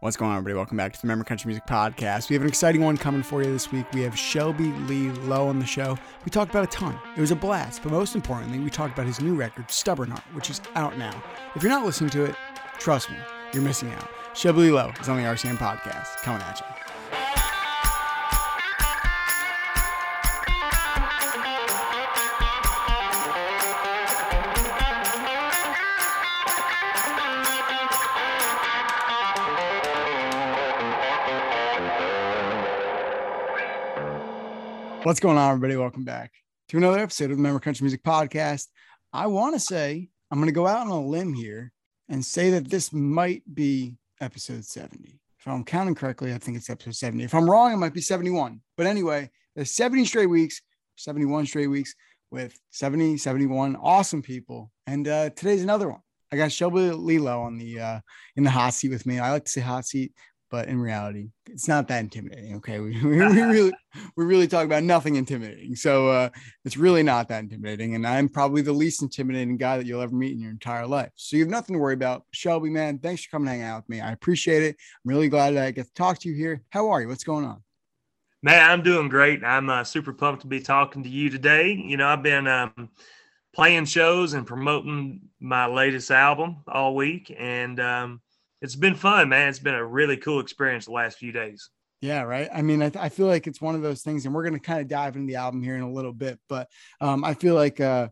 What's going on, everybody? Welcome back to the Remember Country Music Podcast. We have an exciting one coming for you this week. We have Shelby Lee Lowe on the show. We talked about a ton. It was a blast, but most importantly, we talked about his new record, Stubborn Heart, which is out now. If you're not listening to it, trust me, you're missing out. Shelby Lee Lowe is on the RCM Podcast, coming at you. What's going on, everybody? Welcome back to another episode of the Member Country Music Podcast. I want to say, I'm going to go out on a limb here and say that this might be episode 70. If I'm counting correctly, I think it's episode 70. If I'm wrong, it might be 71. But anyway, there's 70 straight weeks, 71 straight weeks with 70, 71 awesome people. And uh, today's another one. I got Shelby Lee Lowe on the uh, in the hot seat with me. I like to say hot seat but in reality, it's not that intimidating. Okay, we, we, we really we really talk about nothing intimidating, so uh, it's really not that intimidating. And I'm probably the least intimidating guy that you'll ever meet in your entire life. So you have nothing to worry about. Shelby, man, thanks for coming hang out with me. I appreciate it. I'm really glad that I get to talk to you here. How are you? What's going on? Man, I'm doing great. I'm uh, super pumped to be talking to you today. You know, I've been um, playing shows and promoting my latest album all week, and um, it's been fun, man. It's been a really cool experience the last few days. Yeah, right. I mean, I, th- I feel like it's one of those things, and we're going to kind of dive into the album here in a little bit. But um, I feel like, uh,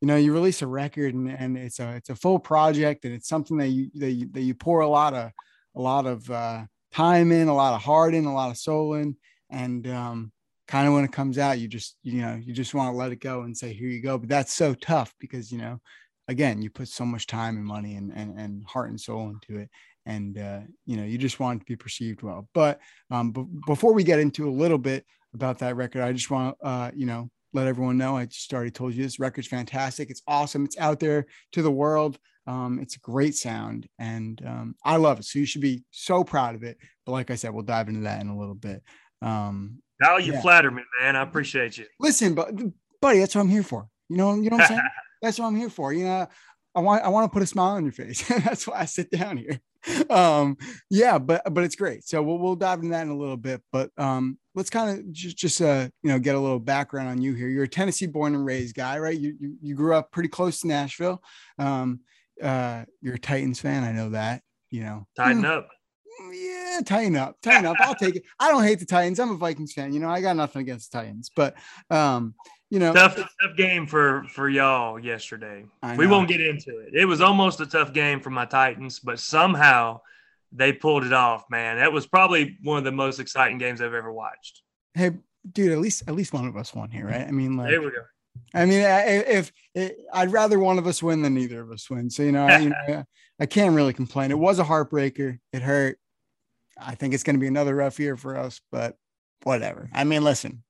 you know, you release a record, and, and it's a it's a full project, and it's something that you that you, that you pour a lot of a lot of uh, time in, a lot of heart in, a lot of soul in, and um, kind of when it comes out, you just you know you just want to let it go and say, here you go. But that's so tough because you know again, you put so much time and money and, and, and heart and soul into it. And, uh, you know, you just want it to be perceived well. But um, b- before we get into a little bit about that record, I just want to, uh, you know, let everyone know I just already told you this record's fantastic. It's awesome. It's out there to the world. Um, it's a great sound and um, I love it. So you should be so proud of it. But like I said, we'll dive into that in a little bit. Um, now you yeah. flatter me, man. I appreciate you. Listen, but buddy, that's what I'm here for. You know, you know what I'm saying? that's what I'm here for. You know, I want I want to put a smile on your face. that's why I sit down here. Um, yeah, but but it's great. So we'll we'll dive into that in a little bit. But um, let's kind of just just uh you know get a little background on you here. You're a Tennessee born and raised guy, right? You you, you grew up pretty close to Nashville. Um, uh, you're a Titans fan. I know that. You know, tighten up. Yeah, tighten up, tighten up. I'll take it. I don't hate the Titans. I'm a Vikings fan. You know, I got nothing against the Titans, but um, you know, tough, tough game for for y'all yesterday. We won't get into it. It was almost a tough game for my Titans, but somehow they pulled it off. Man, that was probably one of the most exciting games I've ever watched. Hey, dude, at least at least one of us won here, right? I mean, like, there we go. I mean, if, if I'd rather one of us win than neither of us win, so you know, I, you know, I can't really complain. It was a heartbreaker. It hurt. I think it's going to be another rough year for us, but whatever. I mean, listen,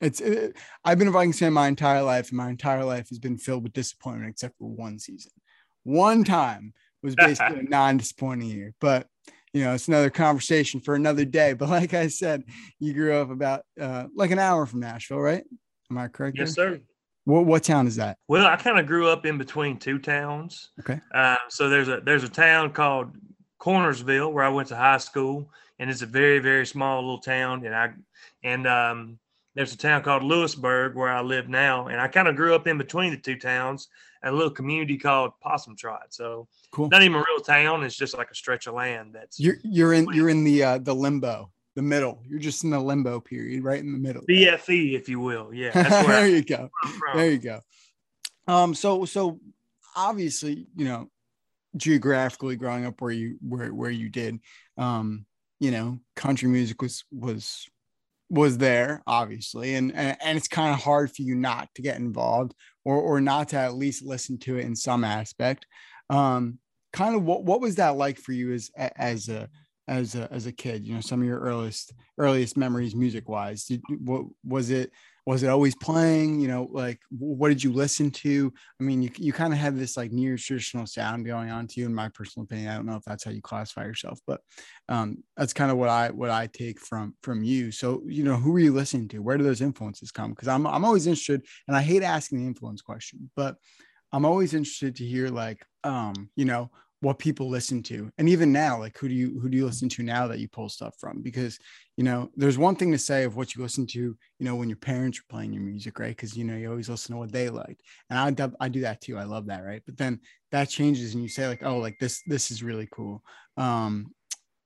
it's it, I've been a Vikings fan my entire life, and my entire life has been filled with disappointment, except for one season. One time was basically a non-disappointing year, but you know it's another conversation for another day. But like I said, you grew up about uh, like an hour from Nashville, right? Am I correct? Yes, there? sir. What what town is that? Well, I kind of grew up in between two towns. Okay. Uh, so there's a there's a town called Cornersville where I went to high school, and it's a very very small little town, and I and um there's a town called Lewisburg where I live now, and I kind of grew up in between the two towns, a little community called Possum Trot. So cool. Not even a real town; it's just like a stretch of land. That's you're you're in you're in the uh, the limbo, the middle. You're just in the limbo period, right in the middle. BFE, if you will. Yeah, there you go. There you go. Um, so so obviously, you know, geographically growing up where you where where you did, um, you know, country music was was was there obviously and and, and it's kind of hard for you not to get involved or or not to at least listen to it in some aspect. Um kind of what what was that like for you as as a as a as a kid you know some of your earliest earliest memories music wise did what was it was it always playing? You know like what did you listen to? I mean you, you kind of have this like near traditional sound going on to you in my personal opinion. I don't know if that's how you classify yourself but um, that's kind of what i what i take from from you. So you know who are you listening to? Where do those influences come? Because I'm, I'm always interested and i hate asking the influence question but i'm always interested to hear like um you know what people listen to. And even now like who do you who do you listen to now that you pull stuff from? Because you know there's one thing to say of what you listen to you know when your parents are playing your music right? Because you know you always listen to what they liked and i i do that too. I love that right? But then that changes and you say like oh like this this is really cool. Um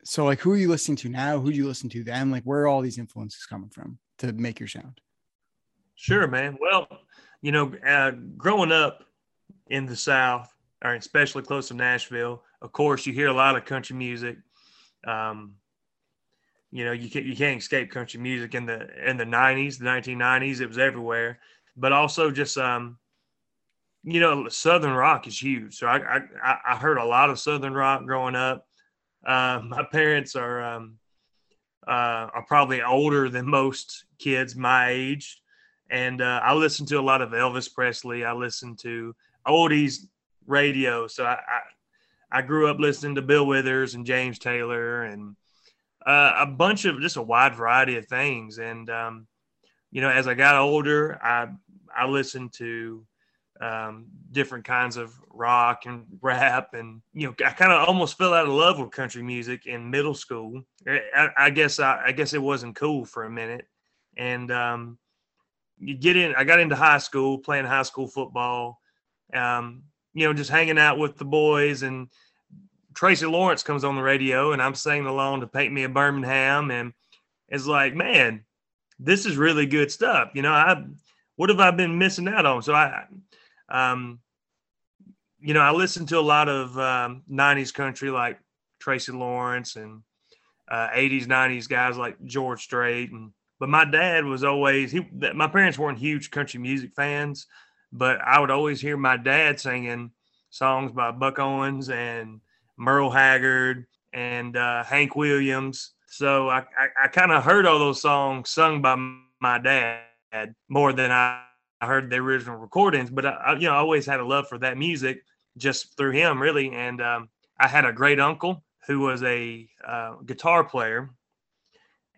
so like who are you listening to now? Who do you listen to then? Like where are all these influences coming from to make your sound? Sure man. Well you know uh, growing up in the south or especially close to Nashville. Of course, you hear a lot of country music. Um, you know, you can't you can't escape country music in the in the '90s, the 1990s. It was everywhere, but also just um, you know, Southern rock is huge. So I I, I heard a lot of Southern rock growing up. Uh, my parents are um, uh, are probably older than most kids my age, and uh, I listen to a lot of Elvis Presley. I listen to oldies radio. So I, I, I grew up listening to Bill Withers and James Taylor and uh, a bunch of just a wide variety of things. And um, you know, as I got older, I I listened to um, different kinds of rock and rap, and you know, I kind of almost fell out of love with country music in middle school. I, I guess I, I, guess it wasn't cool for a minute, and um, you get in. I got into high school playing high school football. Um, you know, just hanging out with the boys and Tracy Lawrence comes on the radio and I'm singing along to Paint Me a Birmingham and it's like, man, this is really good stuff. You know, I what have I been missing out on? So I um you know, I listened to a lot of um, 90s country like Tracy Lawrence and uh, 80s, 90s guys like George Strait. And but my dad was always he. My parents weren't huge country music fans, but I would always hear my dad singing songs by Buck Owens and Merle Haggard and uh, Hank Williams. So I, I, I kind of heard all those songs sung by my dad more than I, heard the original recordings. But I, I, you know, I always had a love for that music just through him, really. And um, I had a great uncle who was a uh, guitar player,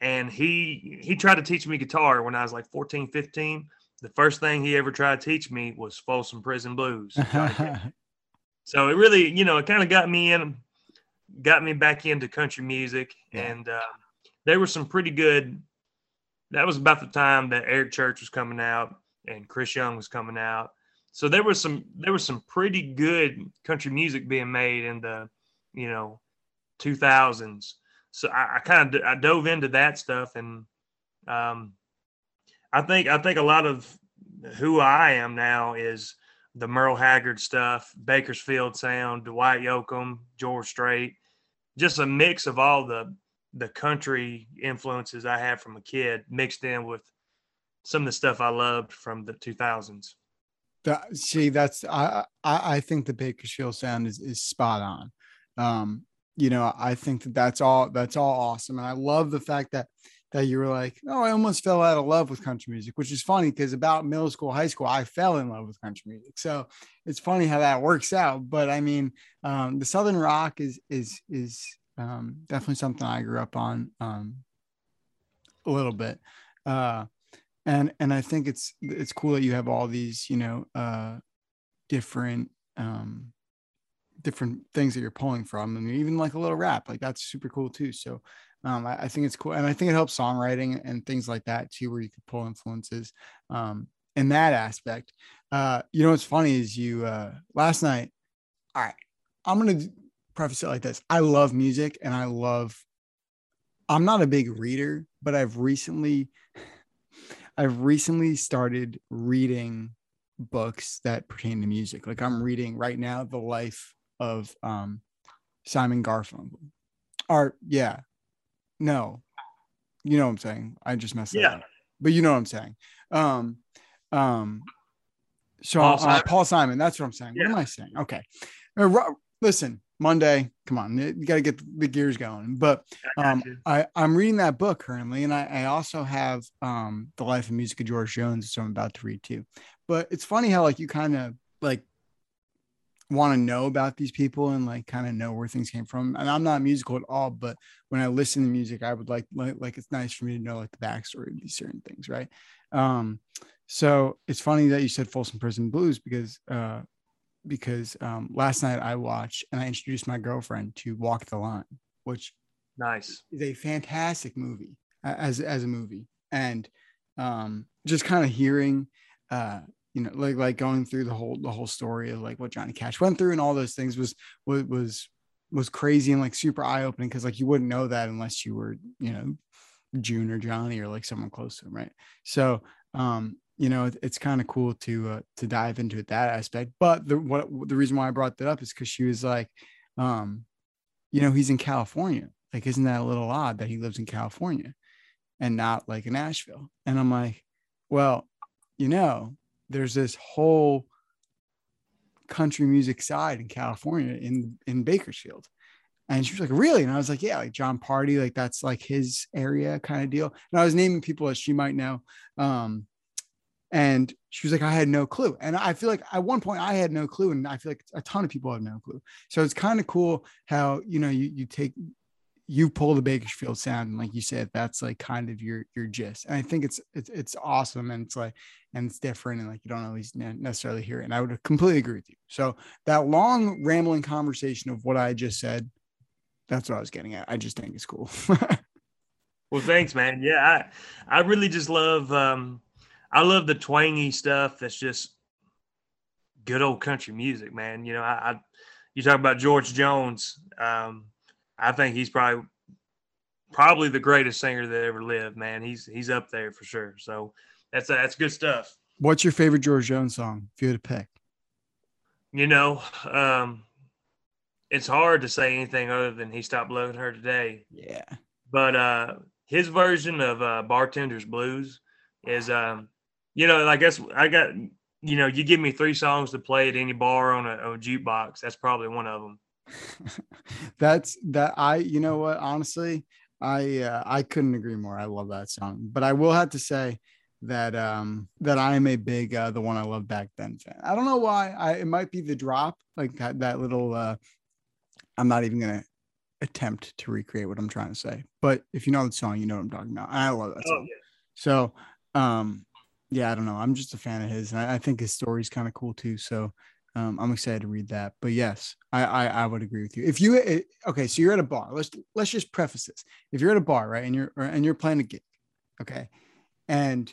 and he he tried to teach me guitar when I was like 14, 15 the first thing he ever tried to teach me was Folsom Prison Blues. so it really, you know, it kind of got me in, got me back into country music, yeah. and uh, there were some pretty good. That was about the time that Eric Church was coming out and Chris Young was coming out. So there was some there was some pretty good country music being made in the, you know, two thousands. So I, I kind of I dove into that stuff and um, I think I think a lot of who I am now is the Merle Haggard stuff, Bakersfield sound, Dwight Yoakam, George Strait, just a mix of all the the country influences I had from a kid mixed in with some of the stuff I loved from the 2000s. That, see, that's I, I I think the Bakersfield sound is is spot on. Um, you know, I think that that's all that's all awesome, and I love the fact that that you were like, oh, I almost fell out of love with country music, which is funny because about middle school, high school, I fell in love with country music. So it's funny how that works out. But I mean, um, the Southern rock is is is um, definitely something I grew up on um, a little bit, uh, and and I think it's it's cool that you have all these you know uh, different um, different things that you're pulling from, and even like a little rap, like that's super cool too. So um, I, I, think it's cool, and I think it helps songwriting and things like that too, where you could pull influences um, in that aspect. Uh, you know, what's funny is you uh, last night. All right, I'm gonna preface it like this: I love music, and I love. I'm not a big reader, but I've recently, I've recently started reading books that pertain to music. Like I'm reading right now, the life of um, Simon Garfunkel. Or yeah, no, you know what I'm saying. I just messed up. yeah. up. But you know what I'm saying. Um, um, so Paul, uh, Simon. Paul Simon. That's what I'm saying. Yeah. What am I saying? Okay. Uh, listen, Monday. Come on, you got to get the gears going. But um, I, I'm reading that book currently, and I, I also have um, the Life and Music of George Jones, so I'm about to read too. But it's funny how like you kind of like want to know about these people and like kind of know where things came from. And I'm not musical at all, but when I listen to music, I would like, like like it's nice for me to know like the backstory of these certain things, right? Um, so it's funny that you said Folsom Prison Blues because uh, because um, last night I watched and I introduced my girlfriend to Walk the Line, which nice is a fantastic movie as as a movie, and um, just kind of hearing, uh, you know, like like going through the whole the whole story of like what Johnny Cash went through and all those things was was was was crazy and like super eye opening because like you wouldn't know that unless you were you know June or Johnny or like someone close to him, right? So um, you know, it, it's kind of cool to uh, to dive into that aspect. But the what the reason why I brought that up is because she was like, um, you know, he's in California. Like, isn't that a little odd that he lives in California and not like in Nashville? And I'm like, well, you know, there's this whole country music side in California in in Bakersfield. And she was like, really? And I was like, yeah, like Jon Pardi, like that's like his area kind of deal. And I was naming people as she might know. Um, and she was like, I had no clue. And I feel like at one point I had no clue. And I feel like a ton of people have no clue. So it's kind of cool how, you know, you, you take, you pull the Bakersfield sound. And like you said, that's like kind of your, your gist. And I think it's, it's, it's awesome. And it's like, and it's different. And like, you don't always necessarily hear it. And I would completely agree with you. So that long rambling conversation of what I just said, that's what I was getting at. I just think it's cool. well, thanks, man. Yeah. I, I really just love, um, I love the twangy stuff that's just good old country music, man. You know, I, I you talk about George Jones. Um, I think he's probably probably the greatest singer that ever lived, man. He's he's up there for sure. So that's that's good stuff. What's your favorite George Jones song if you had to pick? You know, um, it's hard to say anything other than he stopped loving her today. Yeah. But uh his version of uh Bartender's Blues is um you know, I guess I got, you know, you give me three songs to play at any bar on a, a jukebox. That's probably one of them. that's that I, you know what, honestly, I, uh, I couldn't agree more. I love that song, but I will have to say that, um, that I am a big, uh, the one I love back then fan. I don't know why I, it might be the drop, like that, that little, uh, I'm not even to attempt to recreate what I'm trying to say, but if you know the song, you know what I'm talking about. I love that oh, song. Oh, yeah. So, um, yeah, I don't know. I'm just a fan of his, and I, I think his story's kind of cool too. So um, I'm excited to read that. But yes, I, I, I would agree with you. If you eh, okay, so you're at a bar. Let's let's just preface this. If you're at a bar, right, and you're and you're playing a gig, okay, and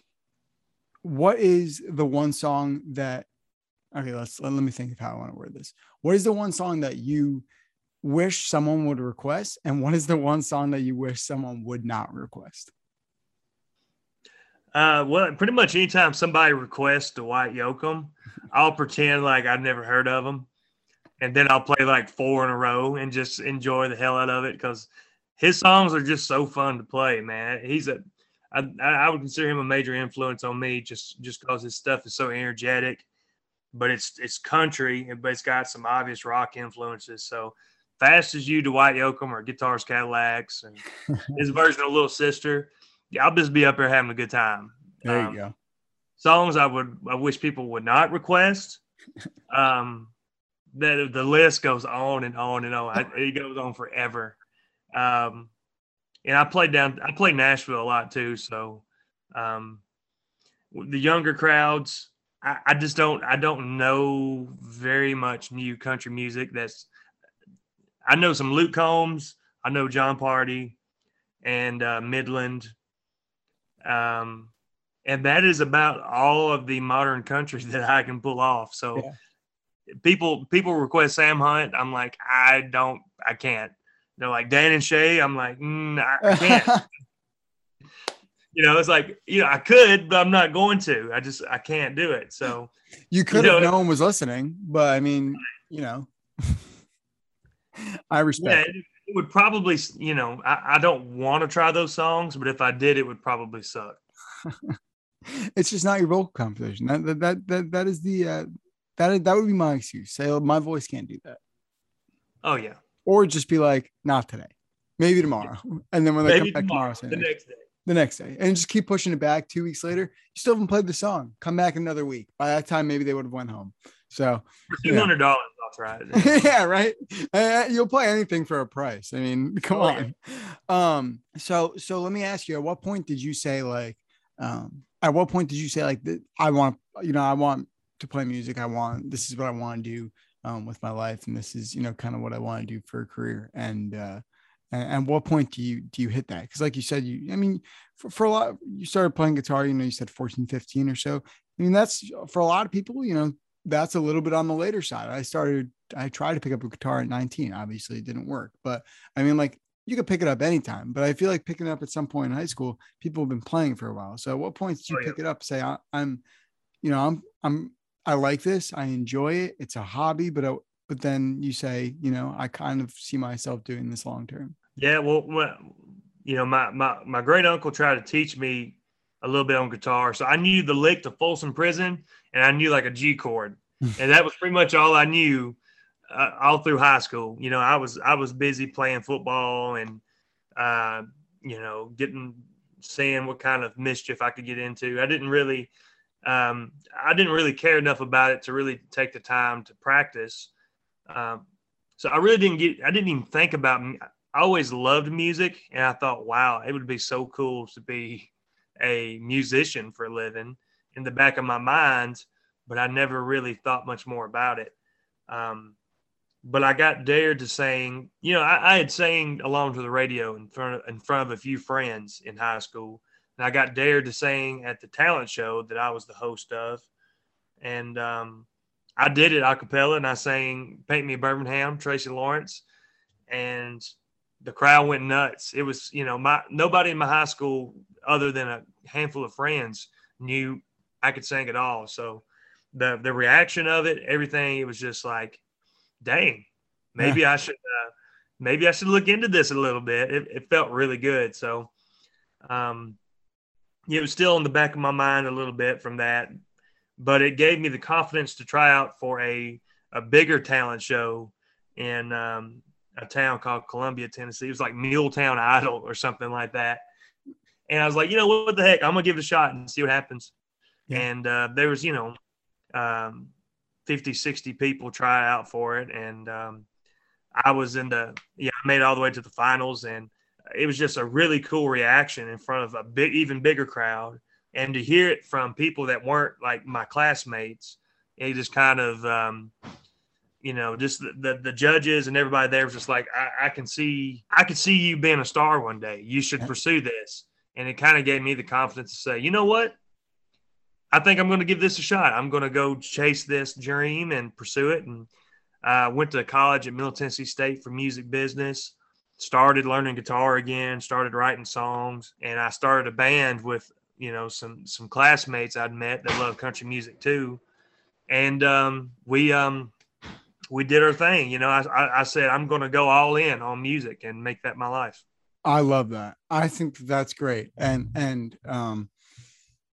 what is the one song that okay let's let, let me think of how i want to word this what is the one song that you wish someone would request and what is the one song that you wish someone would not request uh, well, pretty much anytime somebody requests Dwight Yoakam, I'll pretend like I've never heard of him, and then I'll play like four in a row and just enjoy the hell out of it because his songs are just so fun to play. Man, he's a I, I would consider him a major influence on me just just because his stuff is so energetic, but it's it's country, but it's got some obvious rock influences. So fast as you, Dwight Yoakam, or Guitars Cadillacs, and his version of Little Sister I'll just be up here having a good time. There um, you go. Songs I would I wish people would not request. um, that the list goes on and on and on. I, it goes on forever. Um, and I played down. I played Nashville a lot too. So, um, the younger crowds, I, I just don't. I don't know very much new country music. That's. I know some Luke Combs. I know Jon Pardi and uh, Midland um, and that is about all of the modern country that I can pull off. So yeah. people people request Sam Hunt. I'm like, I don't, I can't. They're like Dan and Shay. I'm like, mm, I, can't. you know, it's like, you know, I could, but I'm not going to. I just I can't do it. So you could you know, no one was listening, but I mean, you know, I respect. Yeah, would probably, you know, I, I don't want to try those songs, but if I did, it would probably suck. it's just not your vocal composition. That that that that is the uh, that that would be my excuse. Say my voice can't do that. Oh yeah. Or just be like, not today, maybe tomorrow, and then when they Maybe come back tomorrow, tomorrow the next day. The next day, and just keep pushing it back. Two weeks later, you still haven't played the song. Come back another week. By that time, maybe they would have went home. So two hundred dollars, It. yeah, right. Uh, you'll play anything for a price. I mean, come oh, on. Yeah. Um. So so let me ask you. At what point did you say like? Um. At what point did you say like that I want you know I want to play music. I want this is what I want to do um, with my life, and this is you know kind of what I want to do for a career. And uh, and, and what point do you do you hit that? Because like you said, you I mean for, for a lot you started playing guitar. You know, you said 14, 15 or so. I mean that's for a lot of people. You know, that's a little bit on the later side. I started. I tried to pick up a guitar at 19. Obviously, it didn't work. But I mean, like you could pick it up anytime, but I feel like picking it up at some point in high school, people have been playing for a while. So at what point did you oh, yeah. pick it up? Say, I, am you know, I'm, I'm, I like this. I enjoy it. It's a hobby, but, I, but then you say, you know, I kind of see myself doing this long term. Yeah. Well, well, you know, my, my, my great uncle tried to teach me a little bit on guitar. So I knew the lick to Folsom Prison and I knew like a G chord. and that was pretty much all I knew uh, all through high school. You know, I was I was busy playing football and uh, you know getting seeing what kind of mischief I could get into. I didn't really um, I didn't really care enough about it to really take the time to practice. Um, so I really didn't get I didn't even think about. I always loved music, and I thought, wow, it would be so cool to be a musician for a living in the back of my mind, but I never really thought much more about it. Um, but I got dared to sing. You know, I, I, had sang along to the radio in front of, in front of a few friends in high school, and I got dared to sing at the talent show that I was the host of, and um, I did it a cappella, and I sang "Paint Me Birmingham," Tracy Lawrence, and the crowd went nuts. It was, you know, my nobody in my high school other than a handful of friends knew I could sing at all. So the the reaction of it, everything, it was just like dang, maybe yeah. I should uh, maybe I should look into this a little bit. It, it felt really good. So um, it was still in the back of my mind a little bit from that, but it gave me the confidence to try out for a a bigger talent show in um, a town called Columbia, Tennessee. It was like Muletown Idol or something like that. And I was like, you know what the heck, I'm gonna give it a shot and see what happens. Yeah. And uh, there was, you know, um, 50, 60 people try out for it. And um, I was in the, yeah, I made it all the way to the finals. And it was just a really cool reaction in front of a big, even bigger crowd. And to hear it from people that weren't like my classmates, it just kind of, um, you know, just the, the, the, judges and everybody there was just like, I, I can see, I could see you being a star one day. You should pursue this. And it kind of gave me the confidence to say, you know what? I think I'm going to give this a shot. I'm going to go chase this dream and pursue it. And I uh, went to college at Middle Tennessee State for music business. Started learning guitar again. Started writing songs, and I started a band with you know some some classmates I'd met that love country music too. And um, we um, we did our thing. You know, I, I, I said I'm going to go all in on music and make that my life. I love that. I think that's great. And and um,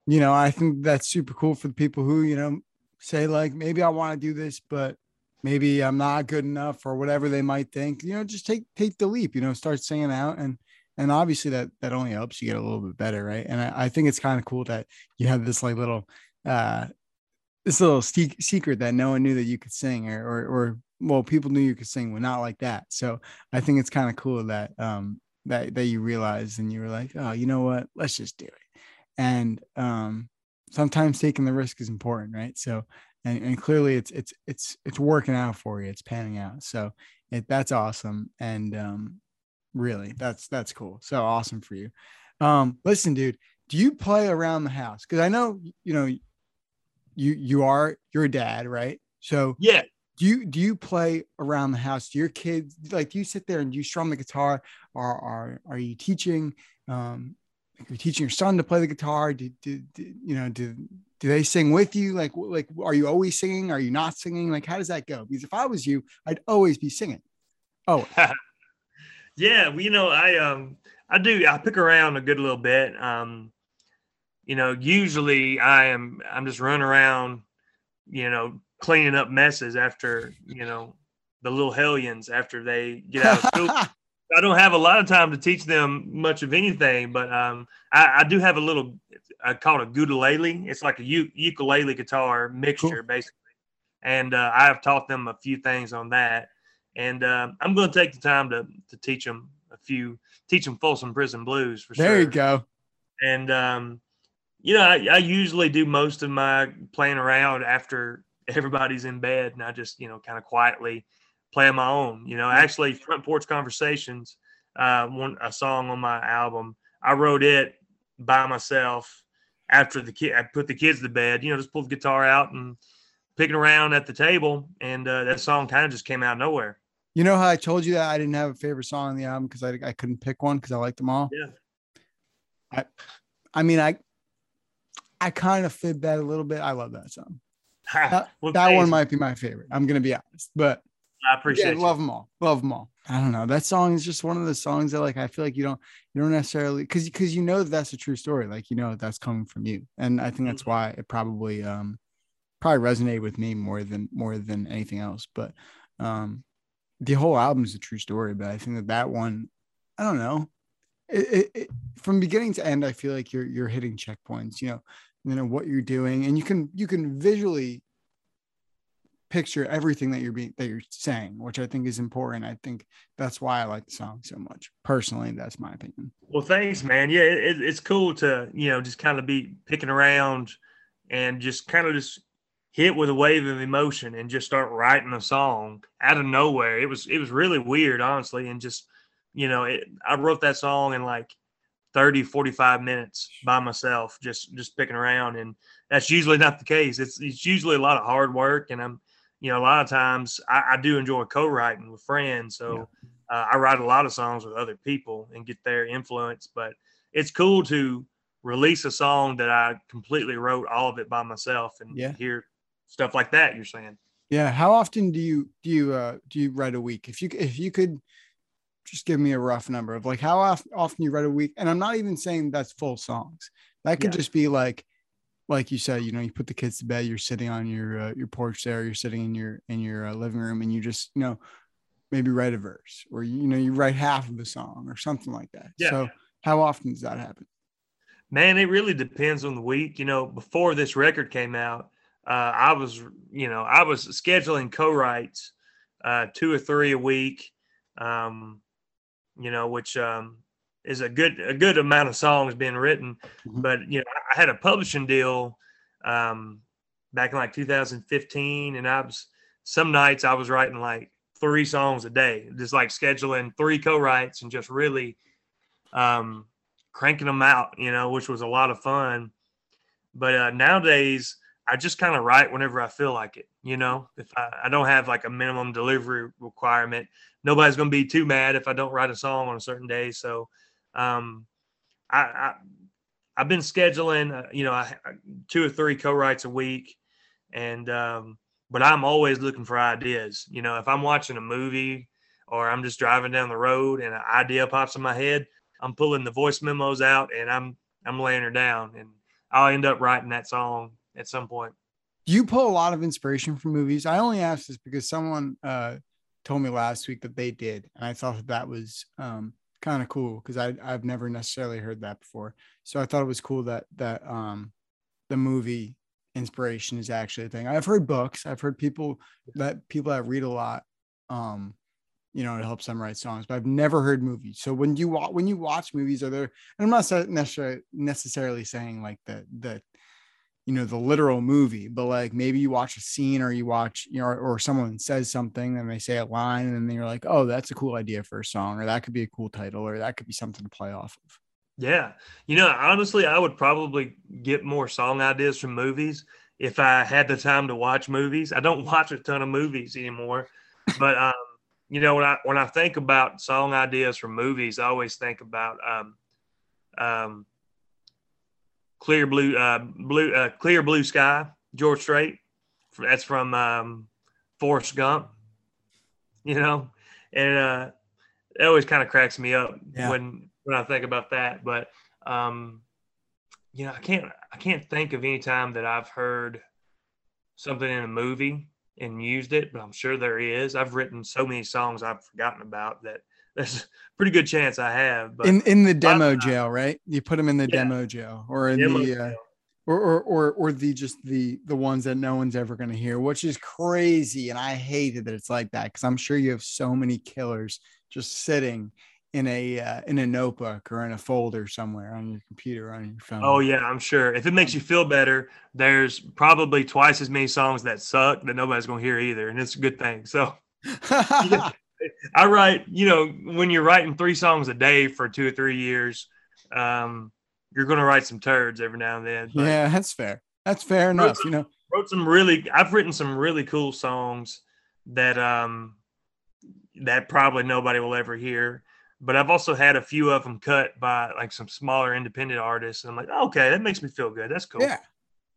you know, I think that's super cool for the people who, you know, say like, maybe I want to do this, but maybe I'm not good enough or whatever they might think, you know, just take, take the leap, you know, start singing out and, and obviously that, that only helps you get a little bit better. Right. And I, I think it's kind of cool that you have this like little, uh, this little secret that no one knew that you could sing or, or, or well, people knew you could sing, but not like that. So I think it's kind of cool that, um, that, that you realized and you were like, oh, you know what, let's just do it and um, sometimes taking the risk is important, right? So, and, and clearly it's it's it's it's working out for you. It's panning out. So it, that's awesome, and um, really, that's that's cool. So awesome for you. Um, listen, dude, do you play around the house? Because I know you know you you are you're a dad, right? So yeah. Do you do you play around the house? Do your kids like do you sit there and do you strum the guitar? Or are are you teaching um, you're teaching your son to play the guitar. Do, do, do, you know do do they sing with you? Like like are you always singing? Are you not singing? Like how does that go? Because if i was you i'd always be singing. Oh. Yeah well, you know i um i do i pick around a good little bit. Um you know usually i am i'm just running around you know cleaning up messes after you know the little hellions after they get out of school I don't have a lot of time to teach them much of anything, but um, I, I, do have a little. I call it a ukulele. It's like a u- ukulele guitar mixture, cool. basically, and uh, I have taught them a few things on that. And uh, I'm going to take the time to to teach them a few, teach them Folsom Prison Blues for there sure. There you go. And um, you know, I, I usually do most of my playing around after everybody's in bed, and I just you know kind of quietly play on my own. You know, actually, front porch conversations, uh, one a song on my album, I wrote it by myself after the kid. I put the kids to bed. You know, just pulled the guitar out and picking around at the table, and uh, that song kind of just came out of nowhere. You know how I told you that I didn't have a favorite song on the album because I, I couldn't pick one because I liked them all. Yeah. I, I mean, I, I kind of fib that a little bit. I love that song. That, Well, that one might be my favorite. I'm gonna be honest, but I appreciate yeah, love them all. Love them all. I don't know. That song is just one of the songs that like I feel like you don't you don't necessarily because because you know that that's a true story. Like you know that's coming from you, and I think that's Mhm. why it probably um probably resonated with me more than more than anything else. But um the whole album is a true story. But I think that that one, I don't know, it, it, it from beginning to end, I feel like you're you're hitting checkpoints. You know, you know what you're doing, and you can you can visually picture everything that you're being that you're saying, which I think is important. I think that's why I like the song so much. Personally, that's my opinion. Well, thanks, man. Yeah, it, it's cool to you know just kind of be picking around and just kind of just hit with a wave of emotion and just start writing a song out of nowhere. It was it was really weird, honestly, and just you know it, I wrote that song in like 30 45 minutes by myself just just picking around and that's usually not the case it's it's usually a lot of hard work and i'm you know a lot of times i, I do enjoy co-writing with friends so uh, I write a lot of songs with other people and get their influence, but it's cool to release a song that I completely wrote all of it by myself and Yeah. hear stuff like that. You're saying, Yeah. How often do you do you uh do you write a week? If you if you could just give me a rough number of like how often often you write a week, and I'm not even saying that's full songs. That could Yeah. just be like like you said, you know, you put the kids to bed, you're sitting on your uh, your porch there, you're sitting in your in your uh, living room, and you just you know maybe write a verse, or you know you write half of a song or something like that. Yeah. So how often does that happen? man, it really depends on the week. You know, before this record came out, uh, I was, you know, I was scheduling co-writes, uh, two or three a week, um, you know, which um, is a good a good amount of songs being written. Mhm. But you know, I had a publishing deal um, back in like 2015, and I was some nights I was writing like three songs a day, just like scheduling three co-writes and just really um, cranking them out, you know, which was a lot of fun. But uh, nowadays, I just kind of write whenever I feel like it. You know, if I, I don't have like a minimum delivery requirement, nobody's going to be too mad if I don't write a song on a certain day. So, um, I, I I've been scheduling, uh, you know, I, I- two or three co-writes a week, and um, but I'm always looking for ideas. You know, if I'm watching a movie or I'm just driving down the road and an idea pops in my head, I'm pulling the voice memos out and I'm I'm laying her down, and I'll end up writing that song at some point. You pull a lot of inspiration from movies? I only asked this because someone uh, told me last week that they did, and I thought that, that was um, kind of cool because I I've never necessarily heard that before. So I thought it was cool that that um, the movie inspiration is actually a thing. I've heard books. I've heard people that people that read a lot, um, you know, it helps them write songs. But I've never heard movies. So when you watch when you watch movies, are there? And I'm not necessarily necessarily saying like the the you know the literal movie but like maybe you watch a scene or you watch you know or, or someone says something and they say a line and then you're like oh that's a cool idea for a song or that could be a cool title or that could be something to play off of Yeah. You know, honestly, I would probably get more song ideas from movies if I had the time to watch movies. I don't watch a ton of movies anymore, but um, you know, when I when I think about song ideas from movies, I always think about um, um, clear blue, uh, blue, uh, clear blue sky, George Strait. That's from um, Forrest Gump. You know, and uh, it always kind of cracks me up Yeah. when when I think about that. But um, you know, I can't I can't think of any time that I've heard something in a movie and used it, but I'm sure there is. I've written so many songs I've forgotten about that there's a pretty good chance I have. But in in the demo jail right you put them in the Yeah. demo jail or in Demo the uh, or, or or or the just the the ones that no one's ever going to hear which is crazy and i hated that it's like that because i'm sure you have so many killers just sitting in a uh, in a notebook or in a folder somewhere on your computer or on your phone. Oh yeah, I'm sure. If it makes you feel better, there's probably twice as many songs that suck that nobody's gonna hear either, and it's a good thing. So I write, you know, when you're writing three songs a day for two or three years, um, you're gonna write some turds every now and then. Yeah, that's fair. That's fair enough. you know, wrote some really. I've written some really cool songs that um that probably nobody will ever hear but I've also had a few of them cut by like some smaller independent artists. And I'm like, okay, that makes me feel good. That's cool. Yeah.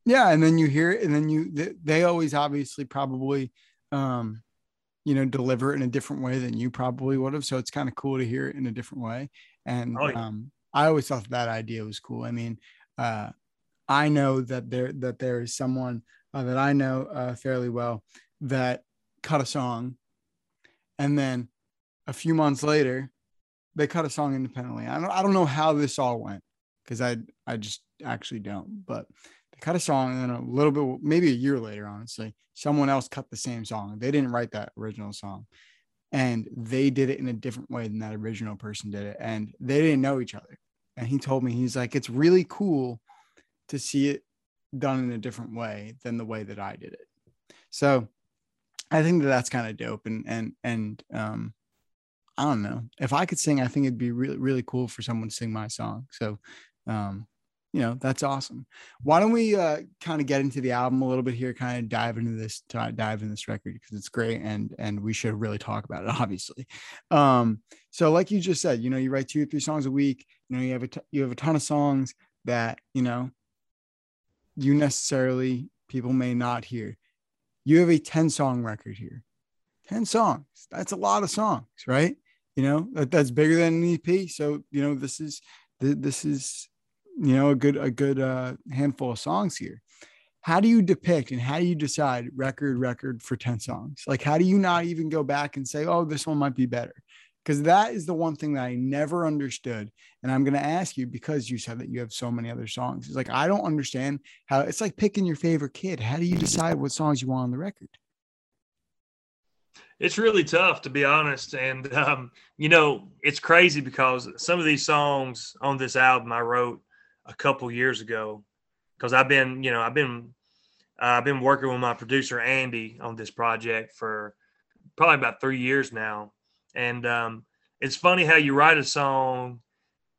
Yeah. And then you hear it, and then you, they always obviously probably, um, you know, deliver it in a different way than you probably would have. So it's kind of cool to hear it in a different way. And oh, yeah. um, I always thought that idea was cool. I mean, uh, I know that there that there is someone uh, that I know uh, fairly well that cut a song, and then a few months later they cut a song independently. I don't I don't know how this all went because I I just actually don't. But they cut a song and then a little bit maybe a year later, honestly, someone else cut the same song. They didn't write that original song. And they did it in a different way than that original person did it. And they didn't know each other. And he told me, he's like, it's really cool to see it done in a different way than the way that I did it. So I think that that's kind of dope. And, and, and, um, I don't know. If I could sing, I think it'd be really, really cool for someone to sing my song. So, um, you know, that's awesome. Why don't we uh, kind of get into the album a little bit here, kind of dive into this, dive in this record because it's great and and we should really talk about it, obviously. Um, so, like you just said, you know, you write two or three songs a week. You know, you have a t- you have a ton of songs that you know you necessarily people may not hear. You have a ten song record here. 10 songs. That's a lot of songs, right? you know that, that's bigger than an ep so you know this is this is you know a good a good uh, handful of songs here. How do you depict and how do you decide record record for 10 songs? Like how do you not even go back and say oh this one might be better? Because that is the one thing that i never understood and i'm going to ask you because you said that you have so many other songs. It's like i don't understand how it's like picking your favorite kid. How do you decide what songs you want on the record? It's really tough to be honest and um, you know it's crazy because some of these songs on this album i wrote a couple years ago because i've been you know i've been uh, i've been working with my producer andy on this project for probably about three years now. And um, it's funny how you write a song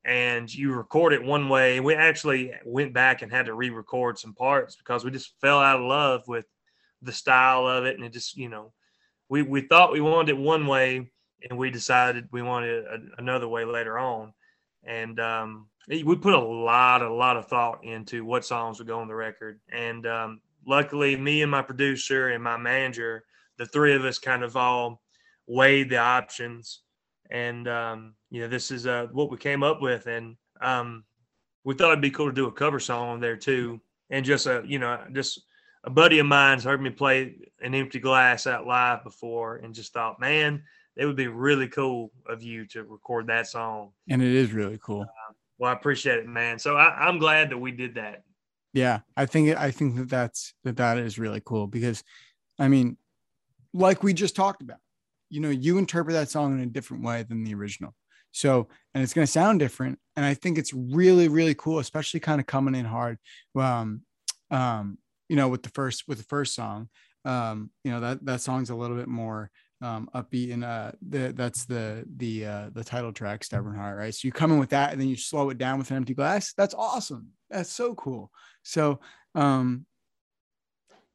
and you record it one way. We actually went back and had to re-record some parts because we just fell out of love with the style of it. And it just you know we we thought we wanted it one way, and we decided we wanted another way later on. And um, we put a lot, a lot of thought into what songs would go on the record. And um, luckily, me and my producer and my manager, the three of us, kind of all weighed the options. And um, you know, this is uh, what we came up with. And um, we thought it'd be cool to do a cover song on there too, and just a you know just a buddy of mine's heard me play an empty glass out live before and just thought, man, it would be really cool of you to record that song. And it is really cool. Uh, well, I appreciate it, man. So I, am glad that we did that. Yeah, I think I think that that's that that is really cool because, I mean, like we just talked about, you know, you interpret that song in a different way than the original. So, and it's going to sound different. And I think it's really, really cool, especially kind of coming in hard. Um, um, you know, with the first with the first song, um, you know that that song's a little bit more um, upbeat and uh, the, that's the the uh, the title track, Stubborn Heart, right? So you come in with that and then you slow it down with an empty glass. That's awesome. That's so cool. So um,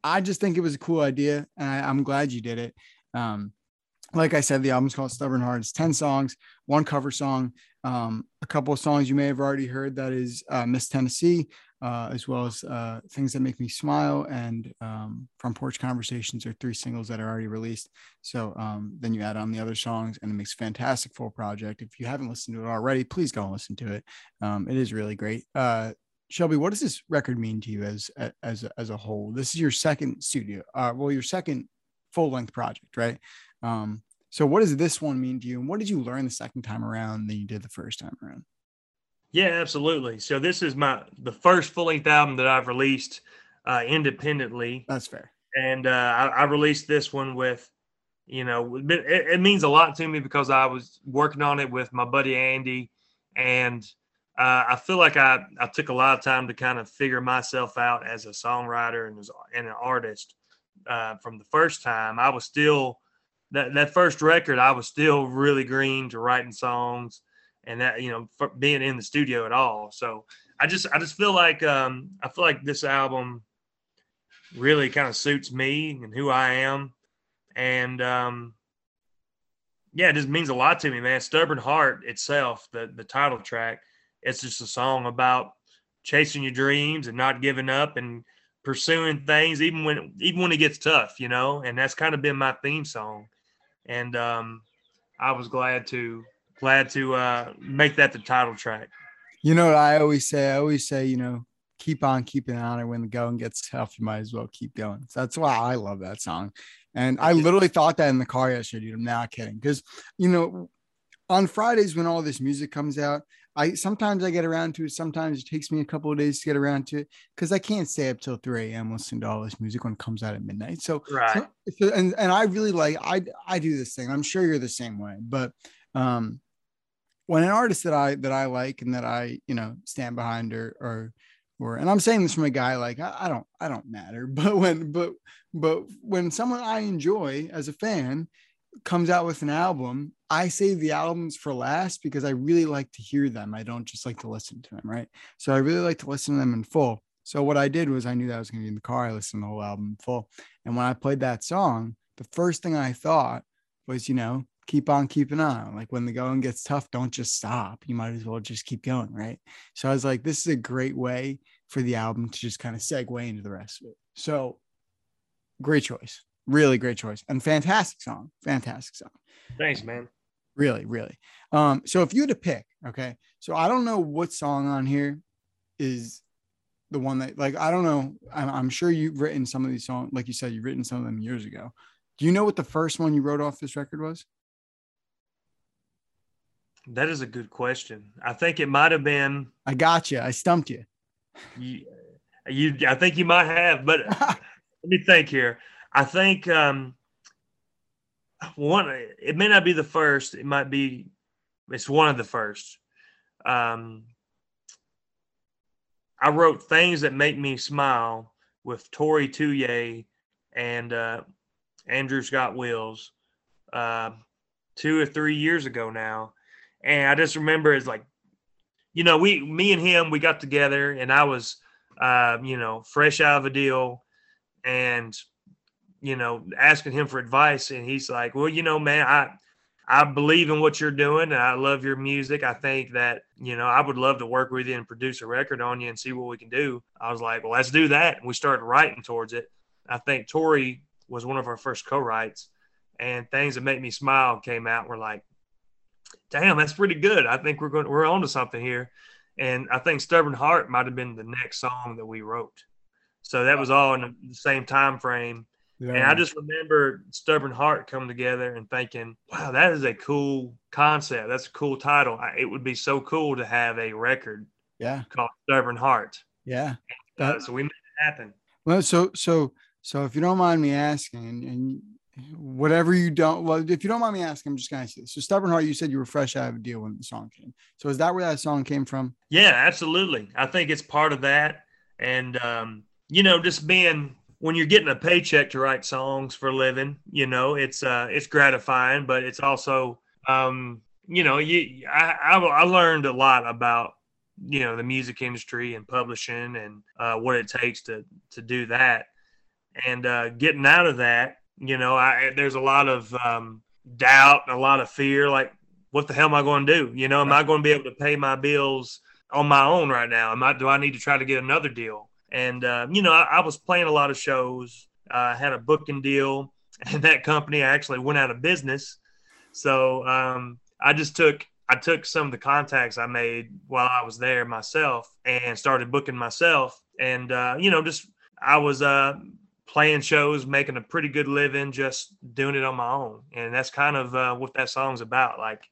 I just think it was a cool idea, and I, am glad you did it. Um, like I said, the album's called Stubborn Heart. It's 10 songs, one cover song, um, a couple of songs you may have already heard. That is uh, Miss Tennessee, uh, as well as uh, Things That Make Me Smile and um, Front Porch Conversations are three singles that are already released. So um, then you add on the other songs and it makes a fantastic full project. If you haven't listened to it already, please go and listen to it. Um, it is really great. Uh, Shelby, what does this record mean to you as as as a whole? This is your second studio, uh, well, your second full length project, right? Um, so what does this one mean to you, and what did you learn the second time around than you did the first time around? Yeah, absolutely. So this is my the first full length album that I've released uh, independently. That's fair. And uh, I, I, released this one with you know, it, it, means a lot to me because I was working on it with my buddy Andy, and uh, I feel like I I took a lot of time to kind of figure myself out as a songwriter and as and an artist. Uh, from the first time, I was still that that first record. I was still really green to writing songs, and that you know for being in the studio at all. So I just I just feel like um, I feel like this album really kind of suits me and who I am and um, yeah, it just means a lot to me, man. Stubborn Heart itself, the the title track, it's just a song about chasing your dreams and not giving up and pursuing things even when even when it gets tough, you know. And that's kind of been my theme song. And um, I was glad to glad to uh, make that the title track. You know what I always say? I always say, you know, keep on keeping on, and when the going gets tough, you might as well keep going. So that's why I love that song. And I literally thought that in the car yesterday, dude. I'm not kidding. Because, you know, on Fridays when all this music comes out, I sometimes I get around to it. Sometimes it takes me a couple of days to get around to it because I can't stay up till 3 a.m. listening to all this music when it comes out at midnight. So, right. So, and, and I really like, I, I do this thing. I'm sure you're the same way, but, um, when an artist that I, that I like and that I, you know, stand behind or, or, or and i'm saying this from a guy like I, I, don't i don't matter but when but but when someone i enjoy as a fan comes out with an album i save the albums for last because i really like to hear them. I don't just like to listen to them right? So i really like to listen to them in full. So what i did was i knew that i was going to be in the car i listened to the whole album full. And when i played that song the first thing i thought was you know keep on keeping on. Like when the going gets tough, don't just stop. You might as well just keep going, right? So I was like, this is a great way for the album to just kind of segue into the rest of it. So great choice. Really great choice. And fantastic song. Fantastic song. Thanks, man. Really, really. Um, so if you had to pick, okay. So I don't know what song on here is the one that like I don't know. I'm, I'm sure you've written some of these songs, like you said, you've written some of them years ago. Do you know what the first one you wrote off this record was? That is a good question. I think it might have been. I got you. I stumped you. You, you I think you might have, but let me think here. I think um, one. It may not be the first. It might be. It's one of the first. Um, I wrote things that make me smile with Tori Touye and uh, Andrew Scott Wills uh, two or three years ago now, and I just remember it's like you know, we, me and him, we got together, and I was, uh, you know, fresh out of a deal, and you know, asking him for advice, and he's like, "Well, you know, man, I, I believe in what you're doing, and I love your music. I think that, you know, I would love to work with you and produce a record on you and see what we can do." I was like, "Well, let's do that," and we started writing towards it. I think Tori was one of our first co-writes, and things that make me smile came out. We're like, damn, that's pretty good. I think we're going we're on to something here. And I think Stubborn Heart might have been the next song that we wrote. So that was all in the same time frame. Yeah. And I just remember Stubborn Heart coming together and thinking, wow, that is a cool concept. That's a cool title. It would be so cool to have a record yeah. called Stubborn Heart. Yeah. Uh, so we made it happen. Well, so so so if you don't mind me asking, and whatever you don't well if you don't mind me asking i'm just gonna say so stubborn heart you said you were fresh out of a deal when the song came. So is that where that song came from? Yeah absolutely. I think it's part of that. And um you know just being when you're getting a paycheck to write songs for a living you know it's uh it's gratifying but it's also um you know you i i, I learned a lot about you know the music industry and publishing and uh, what it takes to to do that. And uh, getting out of that you know, I there's a lot of um, doubt a lot of fear. Like, what the hell am I going to do? You know, am I going to be able to pay my bills on my own right now? Am I? Do I need to try to get another deal? And uh, you know, I, I, was playing a lot of shows. I uh, had a booking deal, and that company actually went out of business. So um, I just took I took some of the contacts I made while I was there myself and started booking myself. And uh, you know, just I was uh, playing shows, making a pretty good living, just doing it on my own. And that's kind of uh, what that song's about. Like,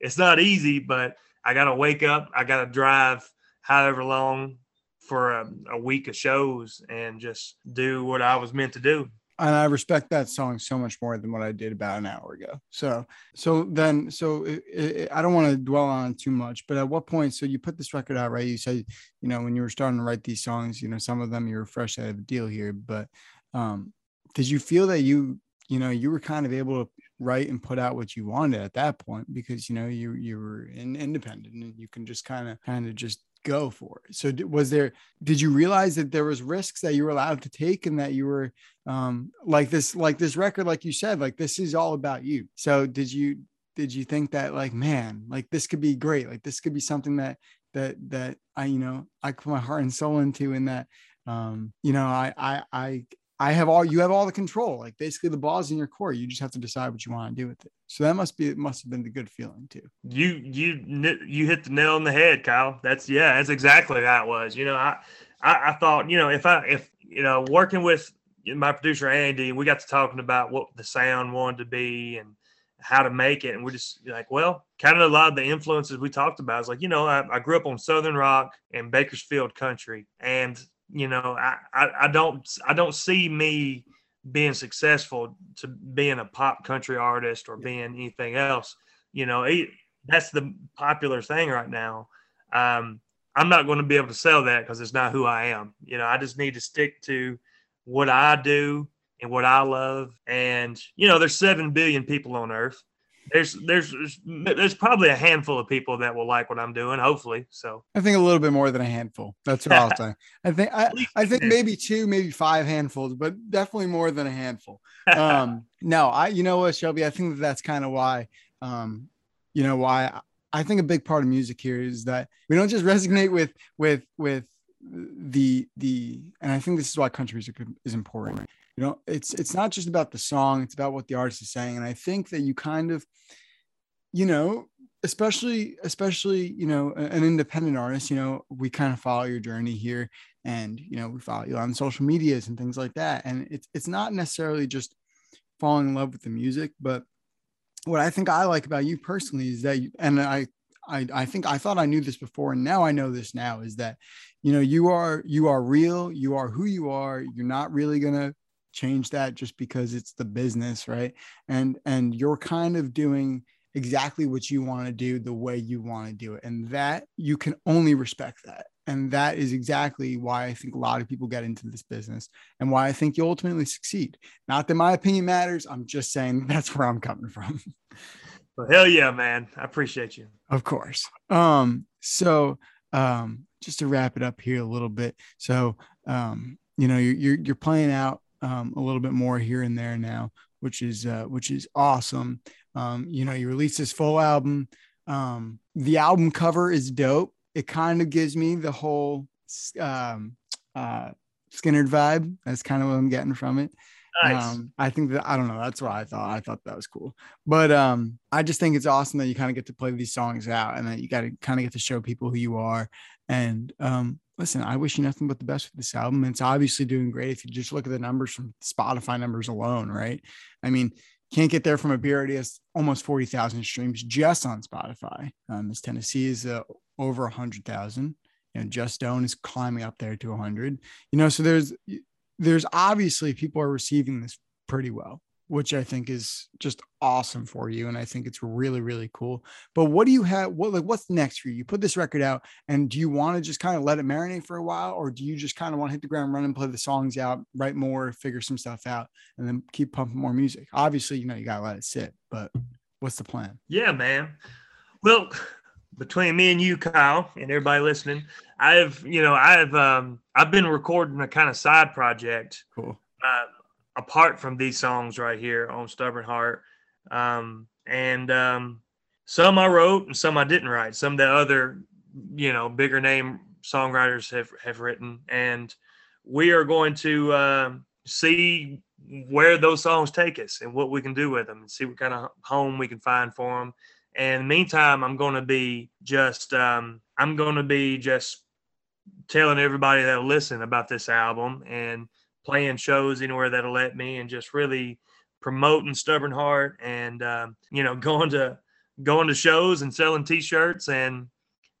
it's not easy, but I got to wake up, I got to drive however long for a, a, week of shows and just do what I was meant to do. and I respect that song so much more than what I did about an hour ago. So, so then, so it, it, I don't want to dwell on too much, but at what point? So you put this record out, right? You said, you know, when you were starting to write these songs, you know, some of them you were fresh out of the deal here, but um, did you feel that you, you know, you were kind of able to write and put out what you wanted at that point because you know you you were in, independent and you can just kind of kind of just go for it. So was there, did you realize that there was risks that you were allowed to take and that you were um, like this, like this record, like you said, like this is all about you. So did you, did you think that like, man, like this could be great. Like this could be something that, that, that I, you know, I put my heart and soul into and that, um, you know, I, I, I, I have all you have all the control. Like basically the ball's in your court. You just have to decide what you want to do with it. So that must be it must have been the good feeling too. You you you hit the nail on the head, Kyle. That's yeah, that's exactly how it was. You know, I I, I thought, you know, if I if you know, working with my producer Andy we got to talking about what the sound wanted to be and how to make it. And we're just like, well, kind of a lot of the influences we talked about is like, you know, I, I grew up on Southern rock and Bakersfield country. And you know, I, I, I don't I don't see me being successful to being a pop country artist or being anything else. You know, it, that's the popular thing right now. Um, I'm not going to be able to sell that because it's not who I am. You know, I just need to stick to what I do and what I love. And you know, there's seven billion people on Earth there's there's there's probably a handful of people that will like what I'm doing. Hopefully, so I think a little bit more than a handful. That's what I'll say. I think I, I think maybe two, maybe five handfuls, but definitely more than a handful. Um, no, I you know what, Shelby, I think that that's kind of why, um, you know why I think a big part of music here is that we don't just resonate with with with the the and I think this is why country music is important you know it's it's not just about the song it's about what the artist is saying and i think that you kind of you know especially especially you know an independent artist you know we kind of follow your journey here and you know we follow you on social medias and things like that and it's it's not necessarily just falling in love with the music but what i think i like about you personally is that you, and i I, I think I thought I knew this before, and now I know this now is that, you know, you are you are real. You are who you are. You're not really gonna change that just because it's the business right? And and you're kind of doing exactly what you want to do the way you want to do it and that you can only respect that. And that is exactly why i think a lot of people get into this business and why i think you ultimately succeed. Not that my opinion matters i'm just saying that's where i'm coming from. Well hell yeah man. I appreciate you. Of course. Um so um just to wrap it up here a little bit so um you know you're you're, you're playing out um, a little bit more here and there now, which is uh, which is awesome. Um, you know, you released this full album. Um, the album cover is dope. It kind of gives me the whole um, uh, Skynyrd vibe. That's kind of what I'm getting from it. Nice. Um, I think that I don't know. That's what I thought. I thought that was cool. But um, I just think it's awesome that you kind of get to play these songs out and that you got to kind of get to show people who you are. And um, listen, I wish you nothing but the best with this album. It's obviously doing great if you just look at the numbers from Spotify numbers alone, right? I mean, can't get there from a beer has almost 40,000 streams just on Spotify. Um, this Tennessee is uh, over 100,000. You know, Just Stone is climbing up there to 100. You know, so there's there's obviously people are receiving this pretty well which I think is just awesome for you. And I think it's really, really cool. But what do you have? What like what's next for you? You put this record out and do you want to just kind of let it marinate for a while? Or do you just kind of want to hit the ground running, play the songs out, write more, figure some stuff out, and then keep pumping more music? Obviously, you know, you gotta let it sit, but what's the plan? Yeah, man. Well, between me and you, Kyle, and everybody listening, I've, you know, I've um I've been recording a kind of side project. Cool. Uh, apart from these songs right here on Stubborn Heart. Um, and um, some I wrote and some I didn't write. Some the other, you know, bigger name songwriters have, have written. And we are going to uh, see where those songs take us and what we can do with them and see what kind of home we can find for them. And meantime, I'm going to be just, um, I'm going to be just telling everybody that'll listen about this album and playing shows anywhere that'll let me and just really promoting stubborn heart and um, you know going to going to shows and selling t-shirts and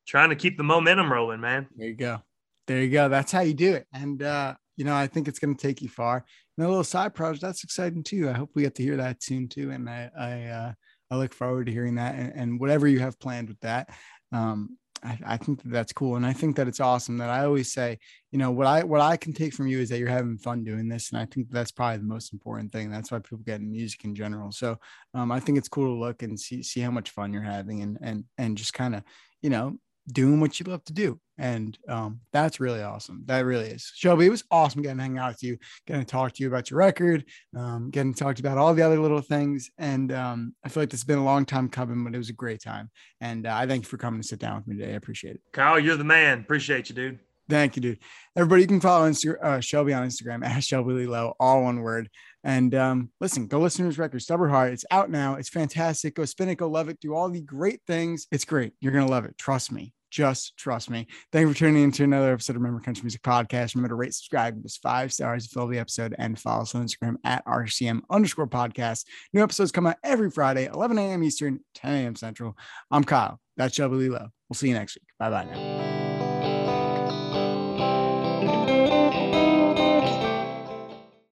trying to keep the momentum rolling man there you go there you go that's how you do it and uh you know, I think it's going to take you far. And a little side project that's exciting too. I hope we get to hear that soon too. And I, I, uh, I look forward to hearing that and, and whatever you have planned with that. Um, I, I, think that that's cool. And I think that it's awesome that I always say, you know, what I, what I can take from you is that you're having fun doing this. And I think that's probably the most important thing. That's why people get in music in general. So um, I think it's cool to look and see, see how much fun you're having and, and, and just kind of, you know, doing what you love to do. And um, that's really awesome. That really is. Shelby, it was awesome getting to hang out with you, getting to talk to you about your record, um, getting to talk about all the other little things. And um, I feel like this has been a long time coming, but it was a great time. And uh, I thank you for coming to sit down with me today. I appreciate it. Kyle, you're the man. Appreciate you, dude. Thank you, dude. Everybody, you can follow Insta- uh, Shelby on Instagram at Shelby Lee Lowe, all one word. And um, listen, go listen to his record, Stubborn Heart. It's out now. It's fantastic. Go spin it, go love it, do all the great things. It's great. You're going to love it. Trust me. Just trust me. Thank you for tuning into another episode of Remember Country Music Podcast. Remember to rate, subscribe, give us five stars, fill the episode, and follow us on Instagram at RCM underscore podcast. New episodes come out every Friday, 11 a.m. Eastern, 10 a.m. Central. I'm Kyle. That's Shelby Lee Lowe. We'll see you next week. Bye bye now.